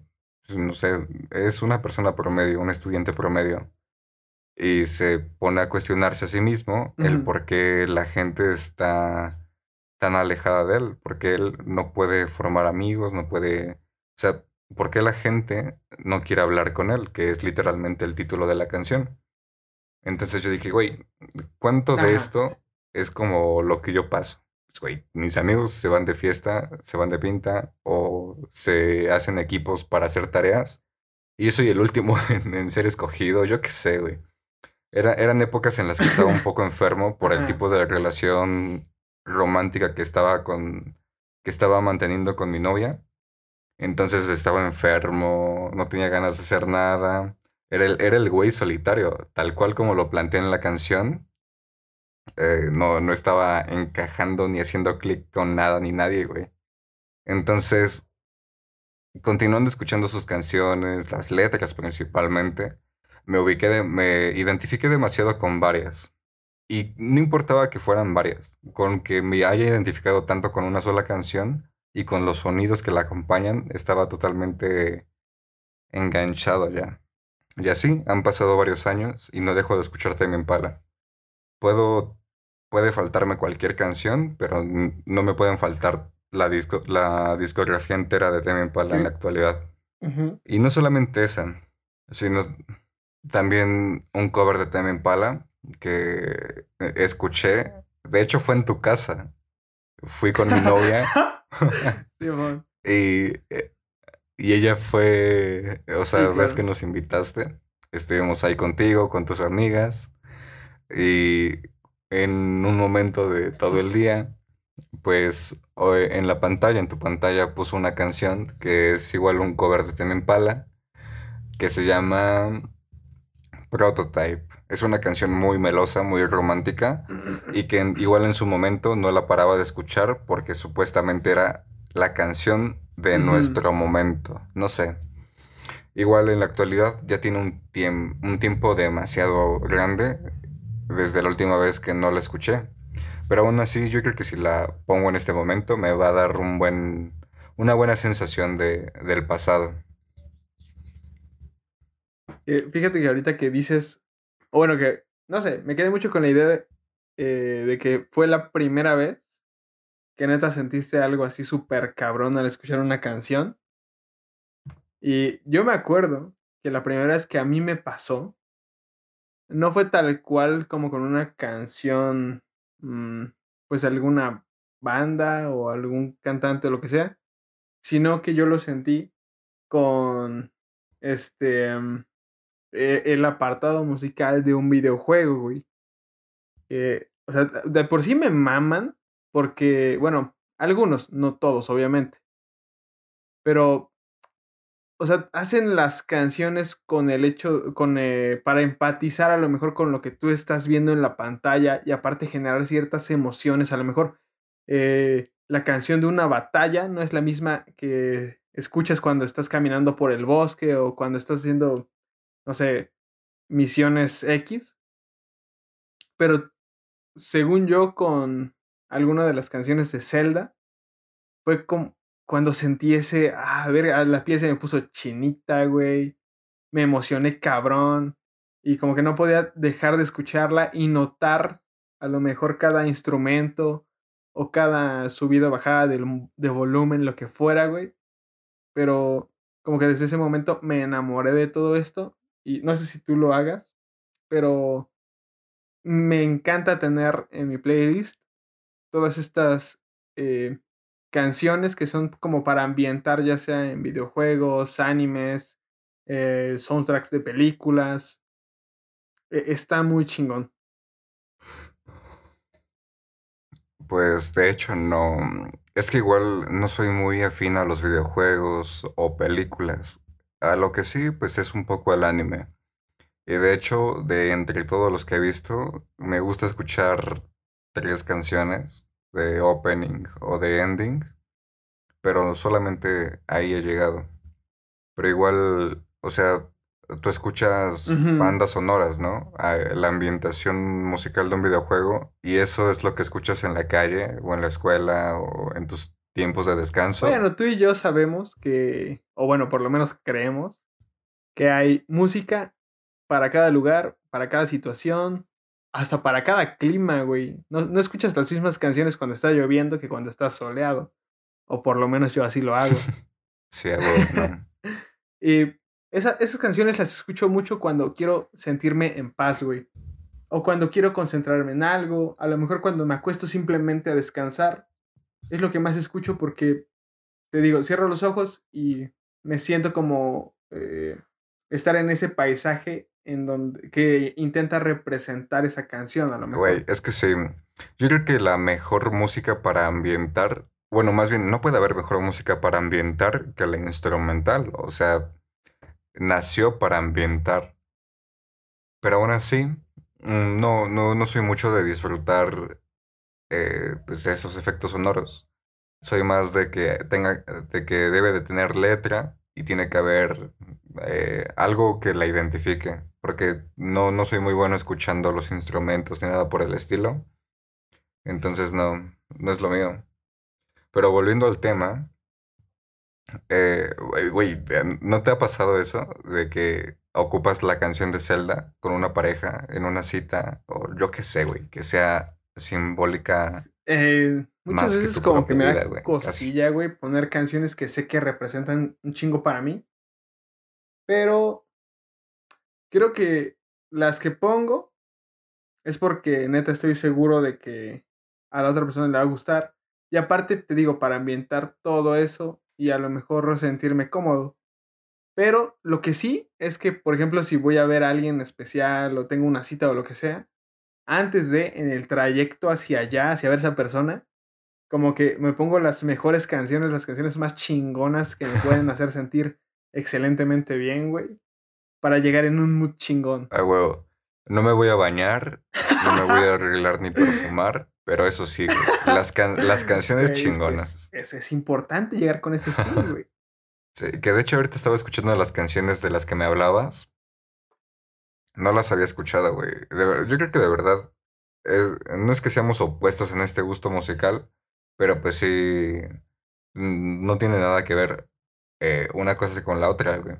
pues, no sé, es una persona promedio, un estudiante promedio, y se pone a cuestionarse a sí mismo el por qué la gente está tan alejada de él, porque él no puede formar amigos, no puede, o sea, por qué la gente no quiere hablar con él, que es literalmente el título de la canción. Entonces yo dije, güey, ¿cuánto de esto es como lo que yo paso? Güey, mis amigos se van de fiesta, se van de pinta o se hacen equipos para hacer tareas. Y yo soy el último en, ser escogido, yo qué sé, güey. Era, eran épocas en las que estaba un poco enfermo por el tipo de relación romántica que estaba con que estaba manteniendo con mi novia. Entonces estaba enfermo, no tenía ganas de hacer nada. Era el, era el güey solitario, tal cual como lo planteé en la canción. Eh, no, no estaba encajando ni haciendo clic con nada ni nadie, güey. Entonces, continuando escuchando sus canciones, las letras principalmente, me ubiqué, me identifiqué demasiado con varias. Y no importaba que fueran varias, con que me haya identificado tanto con una sola canción y con los sonidos que la acompañan, estaba totalmente enganchado ya. Y así han pasado varios años y no dejo de escuchar Tame Impala puedo, puede faltarme cualquier canción, pero no me pueden faltar la, disco, la discografía entera de Tame Impala en la actualidad. Y no solamente esa, sino también un cover de Tame Impala que eh, escuché. De hecho, fue en tu casa. Fui con mi novia. y, eh, y ella fue, o sea, ves que nos invitaste. Estuvimos ahí contigo, con tus amigas. Y en un momento de todo el día, pues en la pantalla, en tu pantalla, puso una canción que es igual un cover de Teme Impala, que se llama Prototype. Es una canción muy melosa, muy romántica, y que igual en su momento no la paraba de escuchar porque supuestamente era la canción de nuestro momento. No sé. Igual en la actualidad ya tiene un, un tiempo demasiado grande desde la última vez que no la escuché. Pero aún así, yo creo que si la pongo en este momento me va a dar un buen, una buena sensación de, del pasado. Eh, fíjate que ahorita que dices, bueno, que, no sé, me quedé mucho con la idea de, eh, de que fue la primera vez que neta sentiste algo así súper cabrón al escuchar una canción. Y yo me acuerdo que la primera vez que a mí me pasó, no fue tal cual como con una canción, mm, pues alguna banda o algún cantante o lo que sea, sino que yo lo sentí con este mm, e, el apartado musical de un videojuego, güey. o sea, de por sí me maman porque, bueno, algunos, no todos, obviamente. Pero o sea, hacen las canciones con el hecho, con, eh, para empatizar a lo mejor con lo que tú estás viendo en la pantalla y aparte generar ciertas emociones. A lo mejor eh, la canción de una batalla no es la misma que escuchas cuando estás caminando por el bosque o cuando estás haciendo, no sé, misiones X. Pero según yo, con alguna de las canciones de Zelda, fue como cuando sentí ese, ah, a ver, la piel se me puso chinita, güey. Me emocioné cabrón. Y como que no podía dejar de escucharla y notar a lo mejor cada instrumento o cada subida o bajada de, de volumen, lo que fuera, güey. Pero como que desde ese momento me enamoré de todo esto. Y no sé si tú lo hagas, pero me encanta tener en mi playlist todas estas eh, canciones que son como para ambientar, ya sea en videojuegos, animes, eh, soundtracks de películas. E, está muy chingón. Pues de hecho no. Es que igual no soy muy afín a los videojuegos o películas. A lo que sí, pues es un poco el anime. Y de hecho, de entre todos los que he visto, me gusta escuchar tres canciones de opening o de ending, pero solamente ahí he llegado. Pero igual, o sea, tú escuchas bandas sonoras, ¿no? La ambientación musical de un videojuego y eso es lo que escuchas en la calle o en la escuela o en tus tiempos de descanso. Bueno, tú y yo sabemos que, o bueno, por lo menos creemos, que hay música para cada lugar, para cada situación, hasta para cada clima, güey. No, no escuchas las mismas canciones cuando está lloviendo que cuando está soleado. O por lo menos yo así lo hago. sí, hago. y esas canciones las escucho mucho cuando quiero sentirme en paz, güey. O cuando quiero concentrarme en algo. A lo mejor cuando me acuesto simplemente a descansar. Es lo que más escucho porque, te digo, cierro los ojos y me siento como eh, estar en ese paisaje en donde que intenta representar esa canción a lo mejor. Güey, es que sí. Yo creo que la mejor música para ambientar, bueno, más bien no puede haber mejor música para ambientar que la instrumental, o sea, nació para ambientar. Pero aún así, mm, no, no, no soy mucho de disfrutar eh, pues esos efectos sonoros. Soy más de que tenga, de que debe de tener letra y tiene que haber eh, algo que la identifique, porque no, no soy muy bueno escuchando los instrumentos ni nada por el estilo. Entonces no, no es lo mío. Pero volviendo al tema, eh, güey, ¿no te ha pasado eso de que ocupas la canción de Zelda con una pareja en una cita o yo qué sé, güey, que sea simbólica? Eh, muchas veces como que me da cosilla, güey, poner canciones que sé que representan un chingo para mí. Pero creo que las que pongo es porque neta estoy seguro de que a la otra persona le va a gustar. Y aparte te digo, para ambientar todo eso y a lo mejor sentirme cómodo. Pero lo que sí es que, por ejemplo, si voy a ver a alguien especial o tengo una cita o lo que sea, antes de, en el trayecto hacia allá, hacia ver a esa persona, como que me pongo las mejores canciones, las canciones más chingonas que me pueden hacer sentir excelentemente bien, güey. Para llegar en un mood chingón. Ah, huevo. No me voy a bañar, no me voy a arreglar ni perfumar, pero eso sí, las, las canciones chingonas. Es, es, importante llegar con ese fin, güey. Sí, que de hecho ahorita estaba escuchando las canciones de las que me hablabas. No las había escuchado, güey. Yo creo que de verdad, no es que seamos opuestos en este gusto musical, pero pues sí, no tiene nada que ver eh, una cosa con la otra, güey.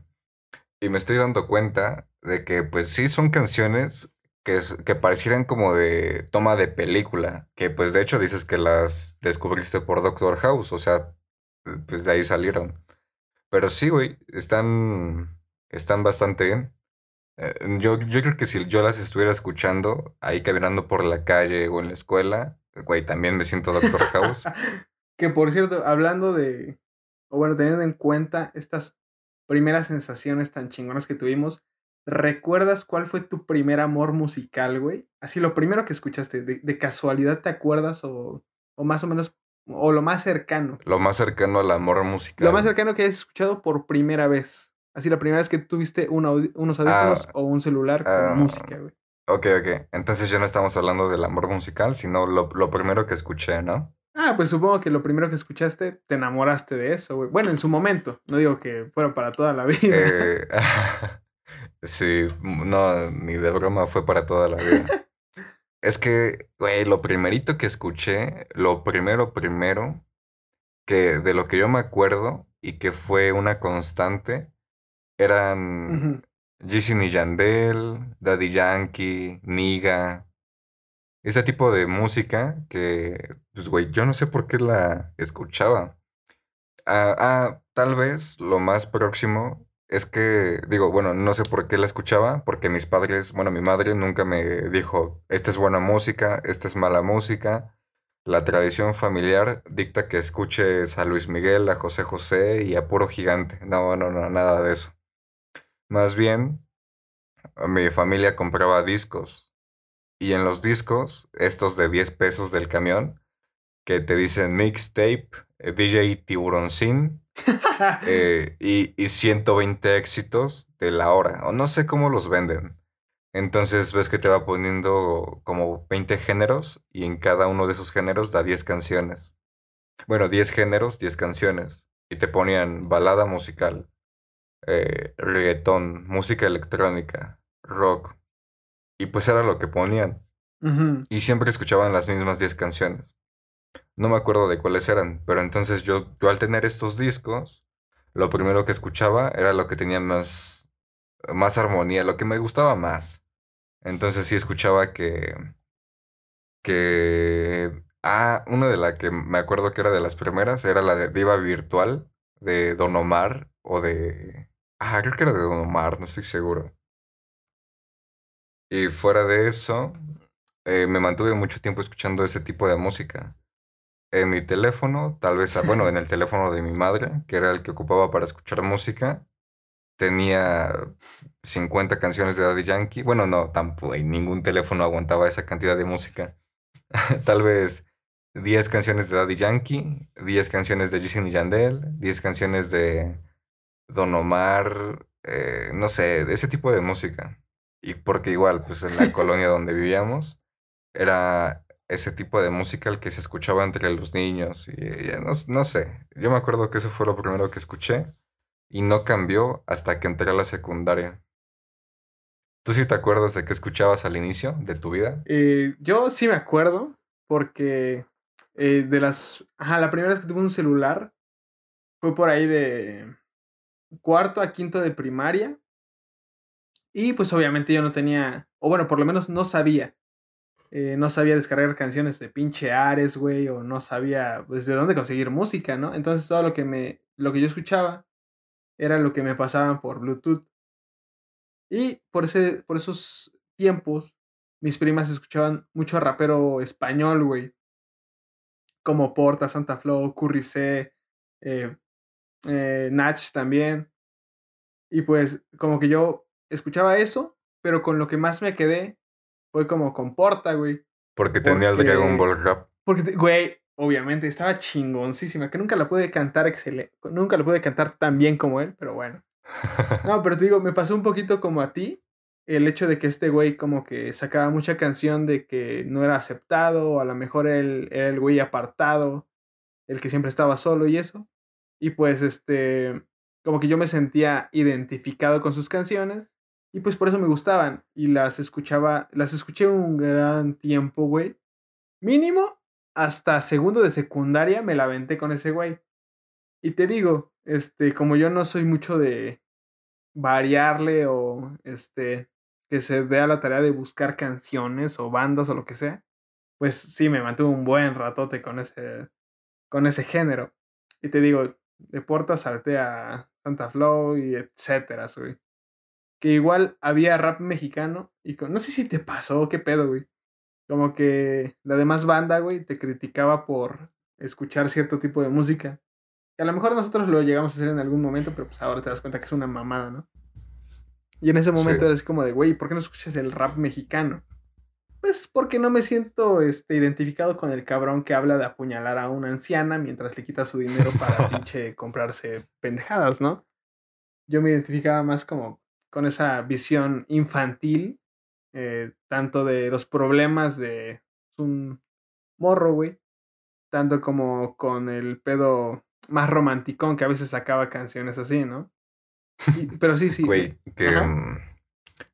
Y me estoy dando cuenta de que, pues sí, son canciones que, que parecieran como de toma de película, que pues de hecho dices que las descubriste por Doctor House, o sea, pues de ahí salieron. Pero sí, güey, están, están bastante bien. Eh, yo, yo creo que si yo las estuviera escuchando ahí caminando por la calle o en la escuela, güey, también me siento Doctor House. que por cierto, hablando de, o bueno, teniendo en cuenta estas primeras sensaciones tan chingonas que tuvimos, ¿recuerdas cuál fue tu primer amor musical, güey? Así lo primero que escuchaste, de, casualidad te acuerdas o, o, más o menos, o lo más cercano. Lo más cercano al amor musical. Lo más cercano que hayas escuchado por primera vez. Así la primera vez que tuviste unos audífonos ah, o un celular con ah, música, güey. Ok, ok. Entonces ya no estamos hablando del amor musical, sino lo, lo primero que escuché, ¿no? Ah, pues supongo que lo primero que escuchaste, te enamoraste de eso, güey. Bueno, en su momento. No digo que fuera para toda la vida. Eh, sí, no, ni de broma fue para toda la vida. es que, güey, lo primerito que escuché, lo primero, primero, que de lo que yo me acuerdo y que fue una constante, eran Jason y Yandel, Daddy Yankee, Niga, ese tipo de música que, pues, güey, yo no sé por qué la escuchaba. Ah, ah, tal vez lo más próximo es que, digo, bueno, no sé por qué la escuchaba, porque mis padres, bueno, mi madre nunca me dijo, esta es buena música, esta es mala música. La tradición familiar dicta que escuches a Luis Miguel, a José José y a Puro Gigante. No, no, no, nada de eso. Más bien, mi familia compraba discos y en los discos, estos de 10 pesos del camión, que te dicen mixtape, eh, DJ Tiburoncín eh, y, y 120 éxitos de la hora. O no sé cómo los venden. Entonces ves que te va poniendo como 20 géneros y en cada uno de esos géneros da 10 canciones. Bueno, 10 géneros, 10 canciones. Y te ponían balada musical, eh, reggaetón, música electrónica, rock, y pues era lo que ponían. Y siempre escuchaban las mismas 10 canciones. No me acuerdo de cuáles eran, pero entonces yo, yo al tener estos discos, lo primero que escuchaba era lo que tenía más, más armonía, lo que me gustaba más. Entonces sí escuchaba que... que... Ah, una de las que me acuerdo que era de las primeras era la de Diva Virtual, de Don Omar, o de... Ah, creo que era de Don Omar, no estoy seguro. Y fuera de eso, eh, me mantuve mucho tiempo escuchando ese tipo de música. En mi teléfono, tal vez, bueno, en el teléfono de mi madre, que era el que ocupaba para escuchar música, tenía 50 canciones de Daddy Yankee. Bueno, no, tampoco, ningún teléfono aguantaba esa cantidad de música. tal vez 10 canciones de Daddy Yankee, 10 canciones de Jason y Yandel, 10 canciones de Don Omar, eh, no sé, ese tipo de música. Y porque igual, pues en la colonia donde vivíamos, era ese tipo de música el que se escuchaba entre los niños. Y, no, no, sé, yo me acuerdo que eso fue lo primero que escuché y no cambió hasta que entré a la secundaria. ¿Tú sí te acuerdas de qué escuchabas al inicio de tu vida? Eh, yo sí me acuerdo porque eh, de las... Ajá, la primera vez que tuve un celular fue por ahí de cuarto a quinto de primaria y pues obviamente yo no tenía, o bueno, por lo menos no sabía. Eh, no sabía descargar canciones de pinche Ares, güey, o no sabía pues de dónde conseguir música, ¿no? Entonces todo lo que me, lo que yo escuchaba era lo que me pasaban por Bluetooth. Y por, ese, por esos tiempos, mis primas escuchaban mucho rapero español, güey. Como Porta, Santa Flow, Curry C, eh, eh, Natch también. Y pues como que yo escuchaba eso, pero con lo que más me quedé fue como con Porta, güey. Porque tenía el Dragon Ball Rap. Porque, güey, obviamente estaba chingoncísima, que nunca la pude cantar excelente, nunca la pude cantar tan bien como él, pero bueno. No, pero te digo, me pasó un poquito como a ti, el hecho de que este güey como que sacaba mucha canción de que no era aceptado, o a lo mejor él era el güey apartado, el que siempre estaba solo y eso. Y pues este, como que yo me sentía identificado con sus canciones y pues por eso me gustaban. Y las escuchaba, las escuché un gran tiempo, güey. Mínimo hasta segundo de secundaria me la aventé con ese güey. Y te digo, este, como yo no soy mucho de variarle o este, que se dé a la tarea de buscar canciones o bandas o lo que sea, pues sí me mantuve un buen ratote con ese, con ese género. Y te digo, de Porta salté a Santa Flow y etcétera, güey que igual había rap mexicano y no sé si te pasó, qué pedo, güey. Como que la demás banda, güey, te criticaba por escuchar cierto tipo de música. Que a lo mejor nosotros lo llegamos a hacer en algún momento, pero pues ahora te das cuenta que es una mamada, ¿no? Y en ese momento eres como de, güey, ¿por qué no escuchas el rap mexicano? Pues porque no me siento este, identificado con el cabrón que habla de apuñalar a una anciana mientras le quita su dinero para pinche comprarse pendejadas, ¿no? Yo me identificaba más como con esa visión infantil, eh, tanto de los problemas de un morro, güey, tanto como con el pedo más romanticón que a veces sacaba canciones así, ¿no? pero sí, sí. Güey, que, mm,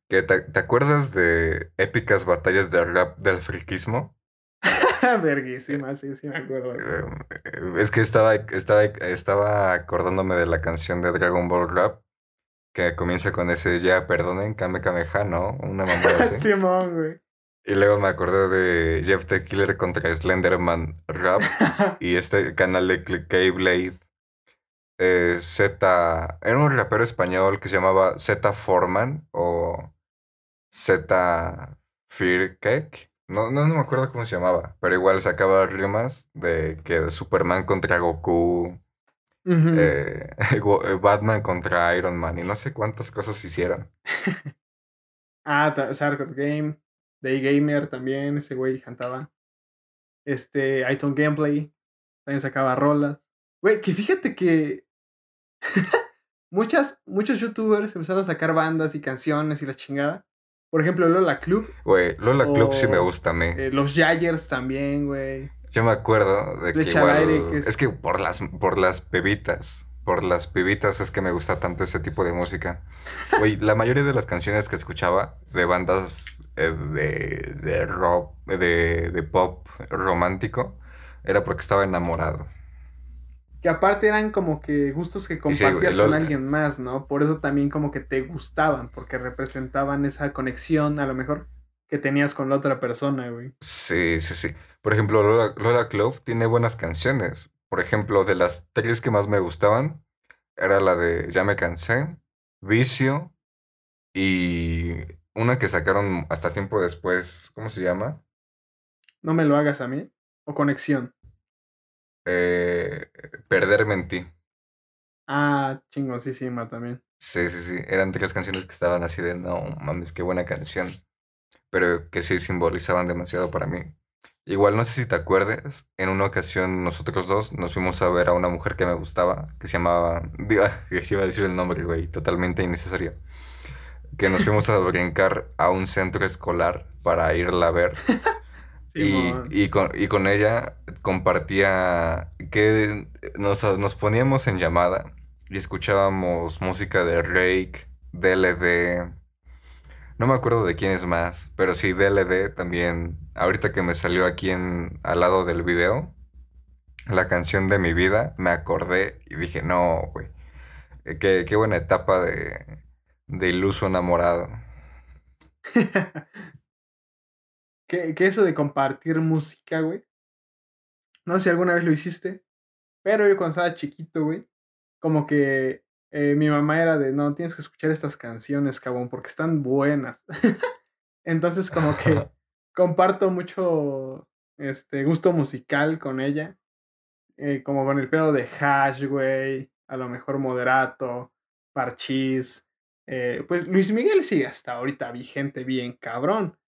te, te, acuerdas de épicas batallas de rap del friquismo? Verguísima, sí, sí me acuerdo. Eh, es que estaba, estaba, estaba acordándome de la canción de Dragon Ball Rap que comienza con ese ya perdonen Kame Kameha, ¿no? Una mamá así. Simón, güey. Y luego me acordé de Jeff the Killer contra Slenderman Rap y este canal de K-Blade. Eh, Z. Era un rapero español que se llamaba Z Foreman o Z Fear Cake. No, no, no me acuerdo cómo se llamaba, pero igual sacaba rimas de que Superman contra Goku, eh, eh, Batman contra Iron Man y no sé cuántas cosas hicieron. ah, Sarkort Game, Day Gamer también, ese güey cantaba. Este, Iton Gameplay, también sacaba rolas. Güey, que fíjate que muchas, muchos youtubers empezaron a sacar bandas y canciones y la chingada. Por ejemplo, Lola Club. Güey, Lola Club sí me gusta a mí. Eh, los Yayers también, güey. Yo me acuerdo de que igual, es... que por las por las bebitas, por las pibitas es que me gusta tanto ese tipo de música. Güey, la mayoría de las canciones que escuchaba de bandas eh, de, de rock, de, de pop romántico, era porque estaba enamorado que aparte eran como que gustos que compartías con alguien más, ¿no? Por eso también como que te gustaban, porque representaban esa conexión a lo mejor que tenías con la otra persona, güey. Sí, sí, sí. Por ejemplo, Lola, Lola Club tiene buenas canciones. Por ejemplo, de las tres que más me gustaban, era la de Ya me cansé, Vicio y una que sacaron hasta tiempo después, ¿cómo se llama? No me lo hagas a mí. O Conexión. Eh, perderme en ti. Ah, chingosísima también. Sí, sí, sí. Eran tres canciones que estaban así de, no mames, qué buena canción. Pero que sí simbolizaban demasiado para mí. Igual no sé si te acuerdes, en una ocasión nosotros dos nos fuimos a ver a una mujer que me gustaba, que se llamaba, iba a decir el nombre, güey, totalmente innecesario. Que nos fuimos a brincar a un centro escolar para irla a ver. y, con, y con ella compartía que nos, nos poníamos en llamada y escuchábamos música de Rake, DLD. No me acuerdo de quién es más, pero sí, DLD también. Ahorita que me salió aquí al lado del video, la canción de mi vida, me acordé y dije, no, güey. Qué, qué buena etapa de, de iluso enamorado. que, eso de compartir música, güey. No sé si alguna vez lo hiciste, pero yo cuando estaba chiquito, güey, como que eh, mi mamá era de, no, tienes que escuchar estas canciones, cabrón, porque están buenas. Entonces como que comparto mucho este gusto musical con ella, eh, como con el pedo de Hash, güey, a lo mejor Moderato, Parchís. Eh, pues Luis Miguel sigue hasta ahorita vigente bien cabrón,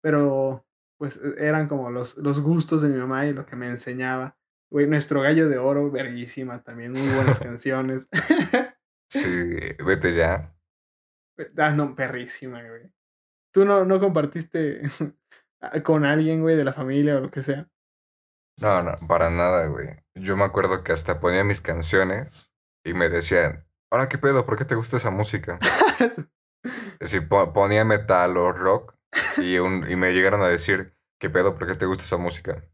pero pues e, eran como los, los gustos de mi mamá y lo que me enseñaba. Güey, nuestro gallo de oro, verguísima también, muy buenas canciones. Sí, vete ya. Ah, no, perrísima, güey. ¿Tú no, no compartiste con alguien, güey, de la familia o lo que sea? No, no, para nada, güey. Yo me acuerdo que hasta ponía mis canciones y me decían, ahora qué pedo, ¿por qué te gusta esa música? Si ponía metal o rock y, un, y me llegaron a decir, ¿qué pedo? ¿Por qué te gusta esa música?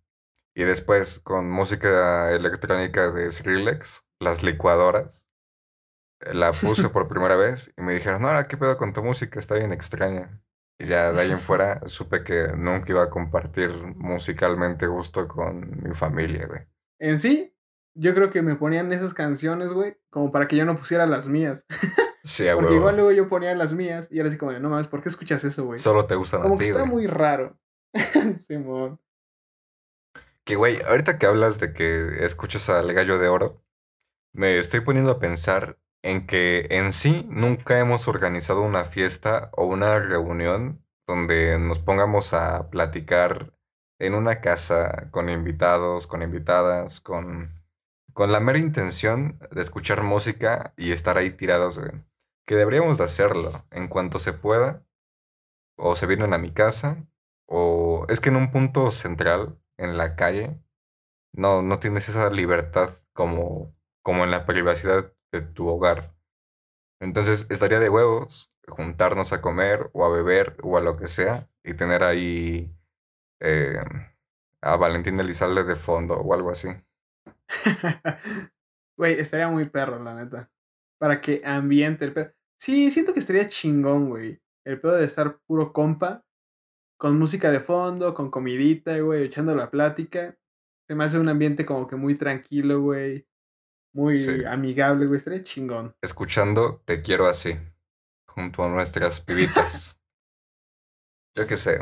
Y después con música electrónica de Skrillex, las licuadoras, la puse por primera vez y me dijeron, no, ¿qué pedo con tu música? Está bien extraña. Y ya de ahí en fuera supe que nunca iba a compartir musicalmente gusto con mi familia, güey. En sí, yo creo que me ponían esas canciones, güey, como para que yo no pusiera las mías. Sí, Porque igual luego yo ponía las mías y era así como, no mames, ¿por qué escuchas eso, güey? Solo te gusta Como que está muy raro. Simón. que, güey, ahorita que hablas de que escuchas al gallo de oro, me estoy poniendo a pensar en que en sí nunca hemos organizado una fiesta o una reunión donde nos pongamos a platicar en una casa con invitados, con invitadas, con, con la mera intención de escuchar música y estar ahí tirados, que deberíamos de hacerlo en cuanto se pueda, o se vienen a mi casa, o es que en un punto central, en la calle, No, no tienes esa libertad como, como en la privacidad de tu hogar. Entonces estaría de huevos juntarnos a comer o a beber o a lo que sea y tener ahí eh, a Valentín Elizalde de fondo o algo así. Güey, estaría muy perro, la neta. Para que ambiente el pedo. Sí, siento que estaría chingón, güey. El pedo de estar puro compa, con música de fondo, con comidita, güey, echando la plática. Se me hace un ambiente como que muy tranquilo, güey. Muy Sí. amigable, güey. Estaría chingón. Escuchando Te quiero así, junto a nuestras pibitas. Yo qué sé.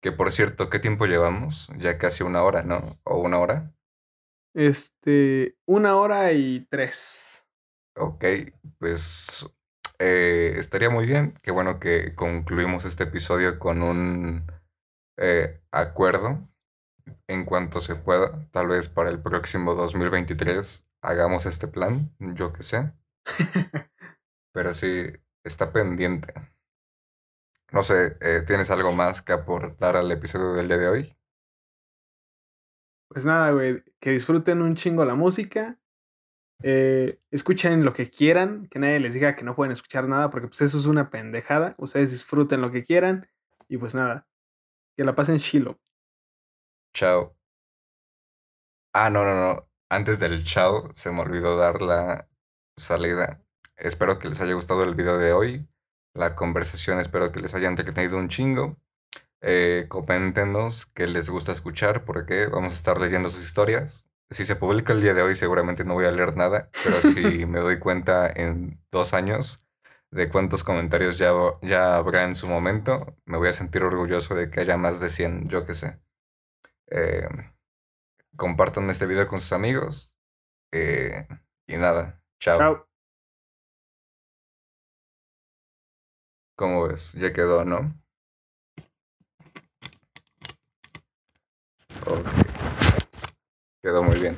Que por cierto, ¿qué tiempo llevamos? Ya casi una hora, ¿no? ¿O una hora? Este, una hora y tres. Ok, pues eh, estaría muy bien. Qué bueno que concluimos este episodio con un eh, acuerdo en cuanto se pueda. Tal vez para el próximo 2023 hagamos este plan, yo qué sé. Pero sí, está pendiente. No sé, eh, ¿tienes algo más que aportar al episodio del día de hoy? Pues nada, güey, que disfruten un chingo la música. Eh, escuchen lo que quieran, que nadie les diga que no pueden escuchar nada, porque pues eso es una pendejada. Ustedes disfruten lo que quieran y pues nada, que la pasen chilo. Chao. Ah, no, no, no. Antes del chao, se me olvidó dar la salida. Espero que les haya gustado el video de hoy. La conversación espero que les haya entretenido un chingo. Eh, coméntenos qué les gusta escuchar, porque vamos a estar leyendo sus historias. Si se publica el día de hoy, seguramente no voy a leer nada, pero si me doy cuenta en dos años de cuántos comentarios ya, ya habrá en su momento, me voy a sentir orgulloso de que haya más de 100, yo qué sé. Eh, compartan este video con sus amigos. eh, y nada, chao. Chao. ¿Cómo ves? Ya quedó, ¿no? Ok. Quedó muy bien.